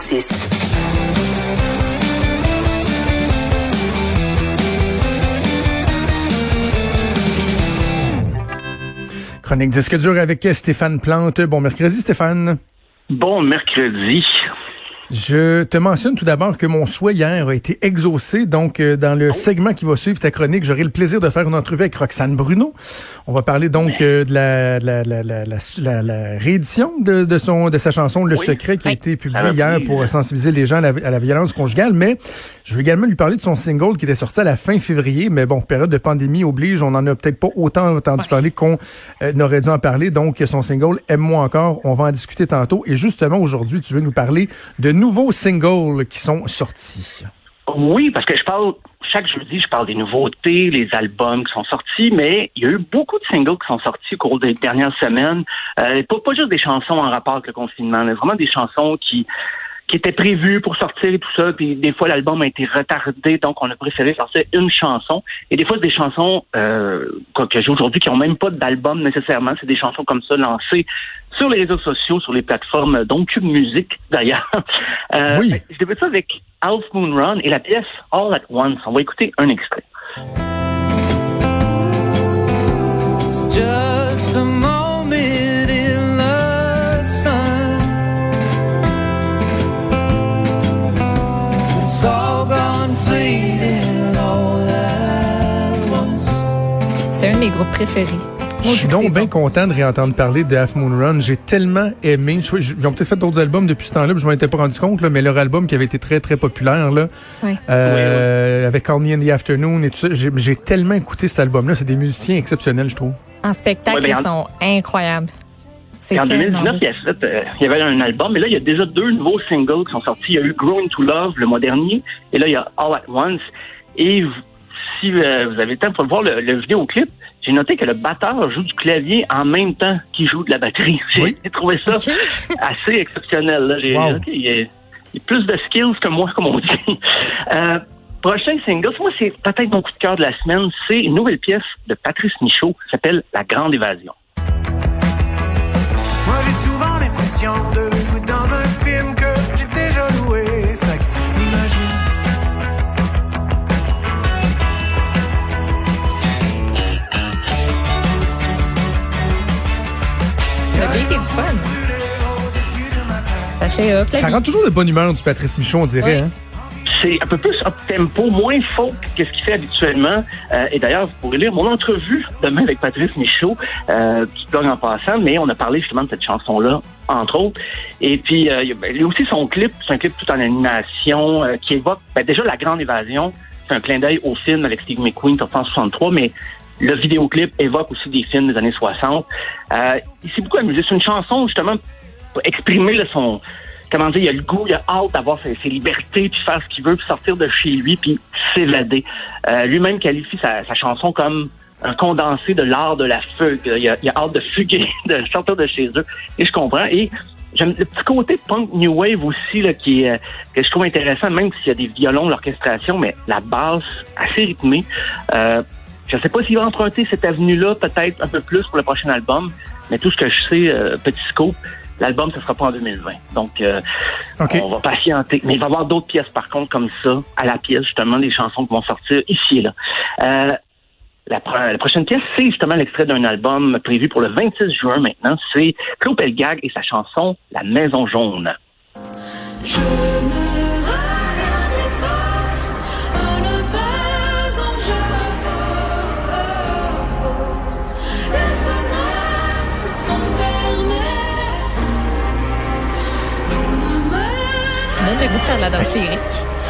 56. Chronique disque dur avec Stéphane Plante. Bon mercredi, Stéphane. Bon mercredi. Je te mentionne tout d'abord que mon souhait hier a été exaucé. Donc, euh, dans le segment qui va suivre ta chronique, j'aurai le plaisir de faire une entrevue avec Roxane Bruno. On va parler donc euh, de, la, la, la, la, la, réédition de, de, son, de sa chanson Le Secret qui a été publiée hier pour sensibiliser les gens à la, violence conjugale. Mais je vais également lui parler de son single qui était sorti à la fin février. Mais bon, période de pandémie oblige, on en a peut-être pas autant entendu parler qu'on euh, n'aurait dû en parler. Donc, son single Aime-moi encore, on va en discuter tantôt. Et justement, aujourd'hui, tu veux nous parler de nouveaux singles qui sont sortis. Oui, parce que je parle, chaque jeudi, je parle des nouveautés, les albums qui sont sortis, mais il y a eu beaucoup de singles qui sont sortis au cours des dernières semaines. Euh, pas, pas juste des chansons en rapport avec le confinement, mais vraiment des chansons qui qui était prévu pour sortir et tout ça, puis des fois l'album a été retardé, donc on a préféré sortir une chanson. Et des fois c'est des chansons euh, que j'ai aujourd'hui qui ont même pas d'album nécessairement, c'est des chansons comme ça lancées sur les réseaux sociaux, sur les plateformes, donc Cube Music d'ailleurs. Euh, oui. Je débute ça avec Half Moon Run et la pièce All at Once. On va écouter un extrait. just a mes groupes préférés. Je suis donc bien content de réentendre parler de Half Moon Run. J'ai tellement aimé. Ils ont peut-être fait d'autres albums depuis ce temps-là, je m'en étais pas rendu compte, là, mais leur album qui avait été très, très populaire, là, euh, avec Call Me in the Afternoon et tout ça, j'ai tellement écouté cet album-là. C'est des musiciens exceptionnels, je trouve. En spectacle, ils sont incroyables. en 2019, euh, il y, avait un album, mais là, il y a déjà deux nouveaux singles qui sont sortis. Il y a eu Growing to Love le mois dernier, et là, il y a All at Once. Et si euh, vous avez le temps pour voir le, le vidéoclip, j'ai noté que le batteur joue du clavier en même temps qu'il joue de la batterie. J'ai trouvé ça assez exceptionnel. J'ai il, y a, plus de skills que moi, comme on dit. Euh, prochain single, moi, c'est peut-être mon coup de cœur de la semaine. C'est une nouvelle pièce de Patrice Michaud qui s'appelle La Grande Évasion. Moi, j'ai souvent l'impression de Ça rend toujours de bonne humeur du Patrice Michon, on dirait. Hein? c'est un peu plus up tempo, moins folk que ce qu'il fait habituellement. Euh, et d'ailleurs, vous pourrez lire mon entrevue demain avec Patrice Michaud, euh, qui blog en passant, mais on a parlé justement de cette chanson-là, entre autres. Et puis, euh, il y a aussi son clip, c'est un clip tout en animation, euh, qui évoque ben, déjà la grande évasion. C'est un clin d'œil au film avec Steve McQueen, 1963, mais le vidéoclip évoque aussi des films des années 60. Euh, il s'est beaucoup amusé. C'est une chanson, justement, pour exprimer son... Comment dire, il a le goût, il a hâte d'avoir ses, libertés, puis faire ce qu'il veut, puis sortir de chez lui, puis s'évader. Euh, Lui-même qualifie sa, chanson comme un condensé de l'art de la fugue. Il a, il a hâte de fuguer, de sortir de chez eux. Et je comprends. Et J'aime le petit côté punk new wave aussi là, qui est, que je trouve intéressant, même s'il y a des violons, l'orchestration, mais la basse assez rythmée. Euh, je ne sais pas s'il va emprunter cette avenue-là, peut-être un peu plus pour le prochain album, mais tout ce que je sais, euh, petit scope, l'album, ce sera pas en 2020. Donc, euh, on va patienter. Mais il va y avoir d'autres pièces, par contre, comme ça, à la pièce, justement, des chansons qui vont sortir ici et là. Euh, la, prochaine pièce, c'est justement l'extrait d'un album prévu pour le 26 juin maintenant. C'est Claude Pelgag et sa chanson La Maison Jaune. Je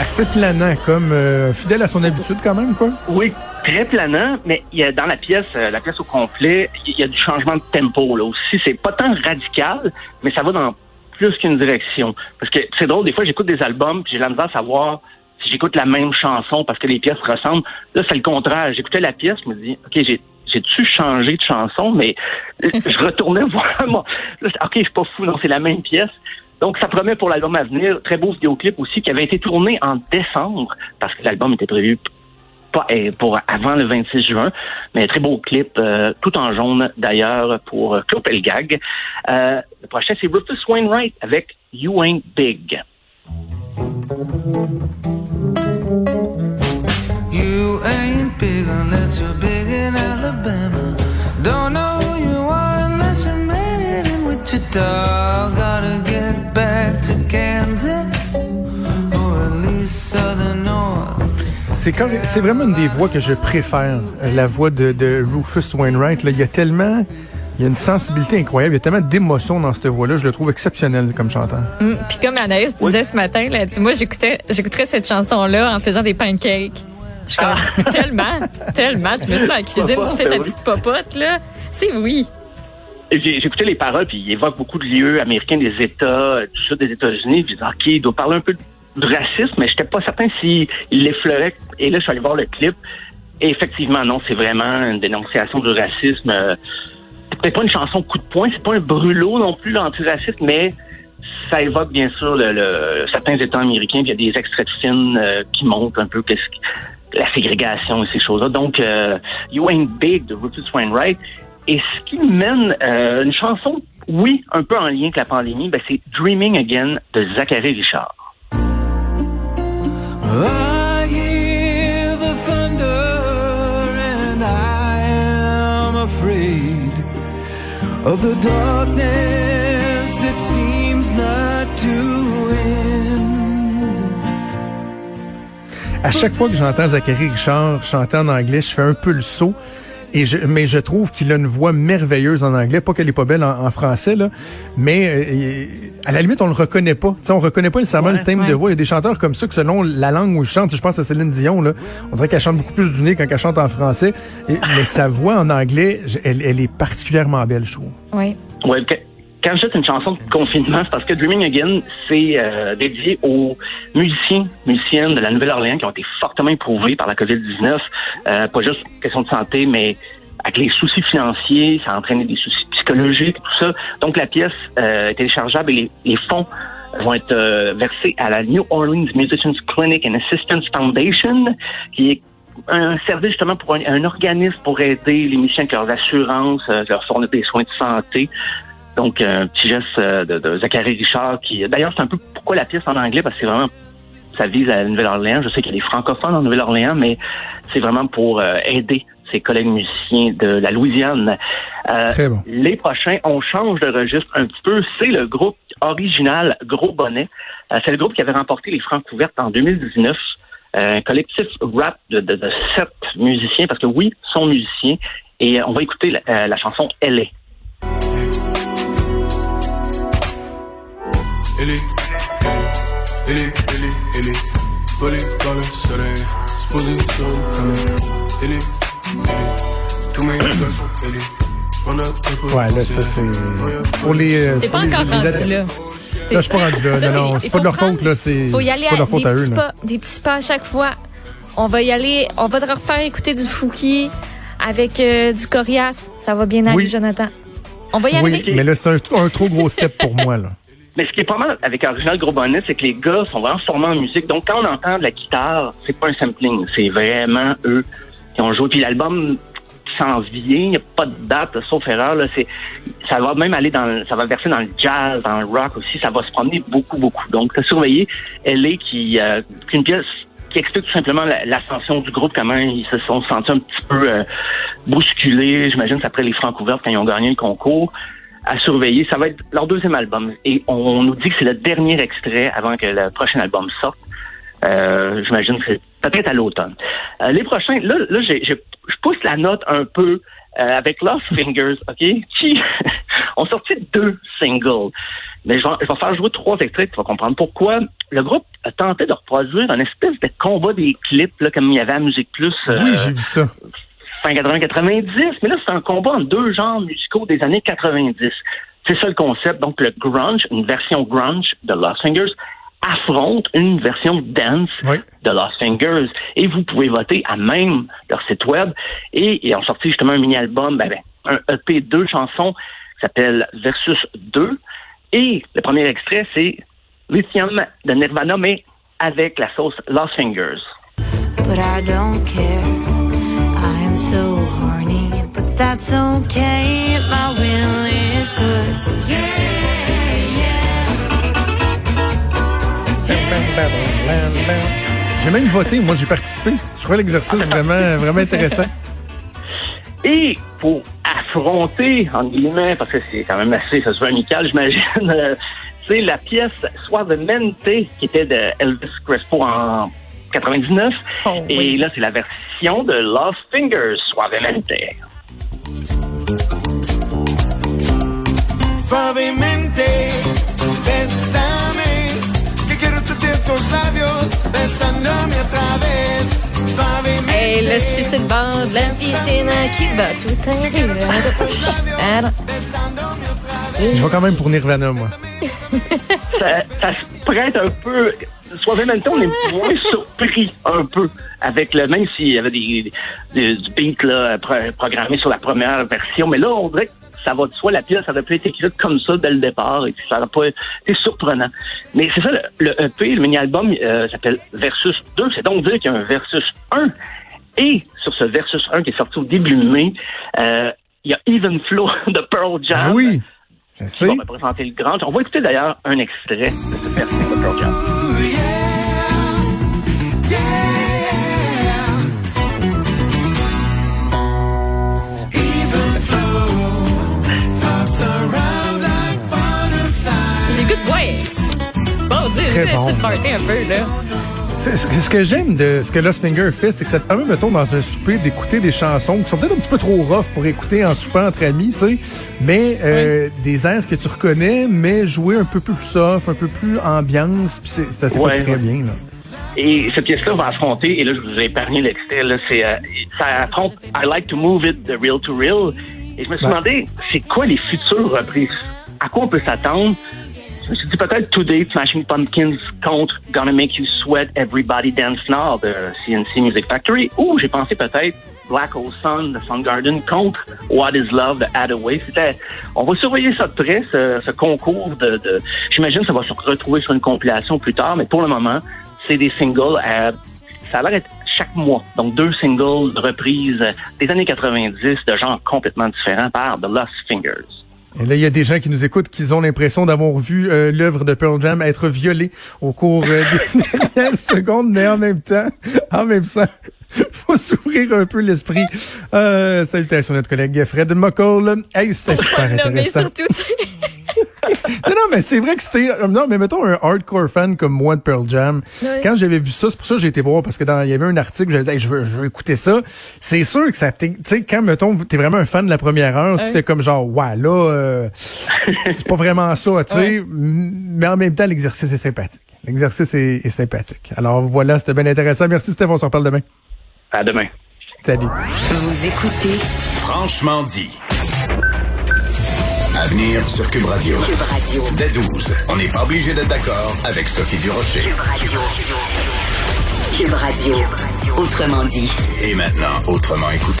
Assez planant, comme euh, fidèle à son habitude quand même, quoi. Oui, très planant, mais il y a dans la pièce, euh, la pièce au complet, il y a du changement de tempo là aussi. C'est pas tant radical, mais ça va dans plus qu'une direction. Parce que c'est drôle, des fois j'écoute des albums, j'ai la misère à savoir si j'écoute la même chanson parce que les pièces ressemblent. Là, c'est le contraire. J'écoutais la pièce, je me dis, ok, j'ai j'ai-tu changé de chanson, mais je retournais voir moi. ok, je suis pas fou, non, c'est la même pièce. Donc, ça promet pour l'album à venir. Très beau vidéoclip aussi qui avait été tourné en décembre parce que l'album était prévu pas eh, pour avant le 26 juin, mais très beau clip, euh, tout en jaune d'ailleurs pour Claude Pelgag. Euh, le prochain, c'est Rufus Wainwright avec You Ain't Big. C'est vraiment une des voix que je préfère, euh, la voix de, de Rufus Wainwright. Là, il y a tellement, il y a une sensibilité incroyable, il y a tellement d'émotions dans cette voix-là. Je le trouve exceptionnel comme chanteur. Mm. Puis comme Anaïs disait ce matin, là, tu- moi j'écoutais, j'écouterais cette chanson-là en faisant des pancakes. Je suis comme tellement, tellement. Tu me dis dans la cuisine, tu fais ta petite popote là. C'est oui. Écouté les paroles, puis il évoque beaucoup de lieux américains, des États, tout ça, des États-Unis. Je dis, OK, il doit parler un peu de racisme, mais j'étais pas certain s'il l'effleurait. Et là, je suis allé voir le clip. Et effectivement, non, c'est vraiment une dénonciation du racisme. Euh, C'est pas une chanson coup de poing, c'est pas un brûlot non plus, l'antiraciste, mais ça évoque bien sûr le, le- certains États américains. Il y a des extraits de films euh, qui montrent un peu qu'est-ce que- la ségrégation et ces choses-là. Donc, euh, You Ain't Big de Rufus Wainwright. Et ce qui mène euh, une chanson, oui, un peu en lien avec la pandémie, ben, c'est Dreaming Again de Zachary Richard. À chaque fois que j'entends Zachary Richard chanter en anglais, je fais un peu le saut. Et je, mais je trouve qu'il a une voix merveilleuse en anglais. Pas qu'elle est pas belle en, en français, là. Mais euh, à la limite, on le reconnaît pas. T'sais, on reconnaît pas nécessairement Ouais, le thème ouais. de voix. Il y a des chanteurs comme ça que selon la langue où ils chantent, je pense à Céline Dion, là, on dirait qu'elle chante beaucoup plus du nez quand elle chante en français. Et- mais sa voix en anglais, elle, elle est particulièrement belle, je trouve. Oui. Ouais, quand une chanson de confinement, parce que Dreaming Again, c'est euh, dédié aux musiciens, musiciennes de la Nouvelle-Orléans qui ont été fortement éprouvés par la COVID-19. Euh, pas juste question de santé, mais avec les soucis financiers, ça a entraîné des soucis psychologiques, tout ça. Donc la pièce euh, est téléchargeable et les, fonds vont être versés à la New Orleans Musicians Clinic and Assistance Foundation, qui est un service justement pour un, un organisme pour aider les musiciens avec leurs assurances, euh, leur fournir des soins de santé. Donc, un petit geste euh, de, de Zachary Richard qui... D'ailleurs, c'est un peu pourquoi la pièce en anglais, parce que c'est vraiment... Ça vise à la Nouvelle-Orléans. Je sais qu'il y a des francophones en Nouvelle-Orléans, mais c'est vraiment pour euh, aider ses collègues musiciens de la Louisiane. Euh, bon. Les prochains, on change de registre un petit peu. C'est le groupe original Gros Bonnet. Euh, c'est le groupe qui avait remporté les Francs couvertes en 2019. Euh, un collectif rap de, de, de sept musiciens, parce que oui, sont musiciens. Et on va écouter la, euh, la chanson Elle est. Elle est, elle est, elle est, elle est, elle est volée par le soleil, se poser sur une planète. Elle est, elle est, tous mes gars sont elle est. On a très peu Ouais, là, ça, c'est... Pour les... euh, T'es pour pas les- encore rendu là. Là, je suis pas rendu là. Non, non, il c'est faut pas de leur faute, là. C'est Faut y aller c'est pas de leur faute des à eux, petits là. pas, des petits pas à chaque fois. On va y aller, on va te refaire écouter du Fouki avec euh, du Corias. Ça va bien aller, Oui. Jonathan. On va y Oui, arriver. mais là, c'est un, un trop gros step pour moi, là. Mais ce qui est pas mal avec Original Gros Bonnet, c'est que les gars sont vraiment formés en musique. Donc, quand on entend de la guitare, c'est pas un sampling. C'est vraiment eux qui ont joué. Puis l'album s'en vient. Il n'y a pas de date, sauf erreur. Là, c'est, ça va même aller dans, le- ça va verser dans le jazz, dans le rock aussi. Ça va se promener beaucoup, beaucoup. Donc, surveiller. Elle est qui, euh, qui est une pièce qui explique tout simplement la- l'ascension du groupe, comment ils se sont sentis un petit peu euh, bousculés. J'imagine c'est après les francs couverts quand ils ont gagné le concours à surveiller. Ça va être leur deuxième album. Et on nous dit que c'est le dernier extrait avant que le prochain album sorte. Euh, J'imagine que c'est peut-être à l'automne. Euh, les prochains, là, là j'ai- j'ai- je pousse la note un peu euh, avec Lost Fingers, OK? Qui ont sorti deux singles. Mais je vais, je vais faire jouer trois extraits, tu vas comprendre pourquoi. Le groupe a tenté de reproduire un espèce de combat des clips, là, comme il y avait à Musique Plus. euh, Oui, j'ai vu ça. Fin 80-90, mais là, c'est un combat en deux genres musicaux des années 90. C'est ça le concept. Donc, le grunge, une version grunge de Lost Fingers, affronte une version dance Oui. de Lost Fingers. Et vous pouvez voter à même leur site web. Et ils ont sorti justement un mini-album, ben, ben, un EP, deux chansons, qui s'appelle Versus 2. Et le premier extrait, c'est Lithium de Nirvana, mais avec la sauce Lost Fingers. but I don't care. I am so horny, but that's okay. My will is good. Yeah, yeah. J'ai même voté, moi j'ai participé. Je trouvais l'exercice vraiment, vraiment intéressant. Et pour affronter, en guillemets, parce que c'est quand même assez, ça se veut amical, j'imagine, euh, c'est la pièce Suavemente qui était de Elvis Crespo en 99. Oh, Et oui. là, c'est la version de Lost Fingers, Suavemente. Suavemente, bésame, que quiero sentir tus labios besándome otra vez. Hey, le chien sur le bord de la piscine qui bat tout un rire. Je vais quand même pour Nirvana, moi. ça, ça se prête un peu. Suavemente, on est moins surpris un peu avec le même s'il y avait des, des- du beat là, pro- programmé sur la première version, mais là on dirait que ça va de soi, la pièce, ça aurait pu être écrite comme ça dès le départ et ça n'aurait pas été surprenant. Mais c'est ça, le, le EP, le mini-album euh, s'appelle Versus 2, c'est donc dire qu'il y a un Versus 1. Et sur ce Versus 1 qui est sorti au début mai, euh, il y a Even Flow de Pearl Jam. Ah oui, je qui sais. va représenter le grand. On va écouter d'ailleurs un extrait de cette version de Pearl Jam. Party un peu, là. C'est- Ce que j'aime de ce que Lost Finger fait, c'est que ça te permet, mettons, dans un souper, d'écouter des chansons qui sont peut-être un petit peu trop rough pour écouter en soupant entre amis, tu sais, mais euh, des airs que tu reconnais, mais jouer un peu plus soft, un peu plus ambiance, puis c'est- ça s'écoute Ouais, très bien, là. Et cette pièce-là va affronter, et là je vous ai épargné l'extrait, là, c'est, euh, ça affronte I Like to Move It de Real to Real. Et je me suis Ouais. demandé, c'est quoi les futures reprises? À quoi on peut s'attendre? Je dit peut-être Today, Smashing Pumpkins contre Gonna Make You Sweat Everybody Dance Now de CNC Music Factory. Ou j'ai pensé peut-être Black Hole Sun de Soundgarden contre What Is Love de Hathaway. C'était, on va surveiller ça de près, ce, concours de, de j'imagine ça va se retrouver sur une compilation plus tard, mais pour le moment, c'est des singles à, ça a l'air chaque mois. Donc deux singles reprises des années 90 de genres complètement différents par The Lost Fingers. Et là, il y a des gens qui nous écoutent qui ont l'impression d'avoir vu euh, l'œuvre de Pearl Jam être violée au cours euh, des dernières secondes, mais en même temps, en même temps, faut s'ouvrir un peu l'esprit. Euh, salutations à notre collègue Fred McCall. Hey, c'était super intéressant. surtout. Non, non, mais c'est vrai que c'était. Non, mais mettons un hardcore fan comme moi de Pearl Jam. Quand j'avais vu ça, c'est pour ça que j'ai été voir parce que dans il y avait un article, j'avais dit Hey, je veux, je veux écouter ça. C'est sûr que ça tu sais quand mettons t'es vraiment un fan de la première heure, tu fais comme genre ouais là euh, c'est pas vraiment ça, tu sais, mais en même temps l'exercice est sympathique. L'exercice est, est sympathique. Alors voilà, c'était bien intéressant. Merci Steph, on se reparle demain. À demain. Salut. Vous écoutez Franchement dit. À venir sur Cube Radio. Cube Radio. Dès 12. On n'est pas obligé d'être d'accord avec Sophie Durocher. Cube Radio. Autrement dit. Et maintenant, autrement écouté.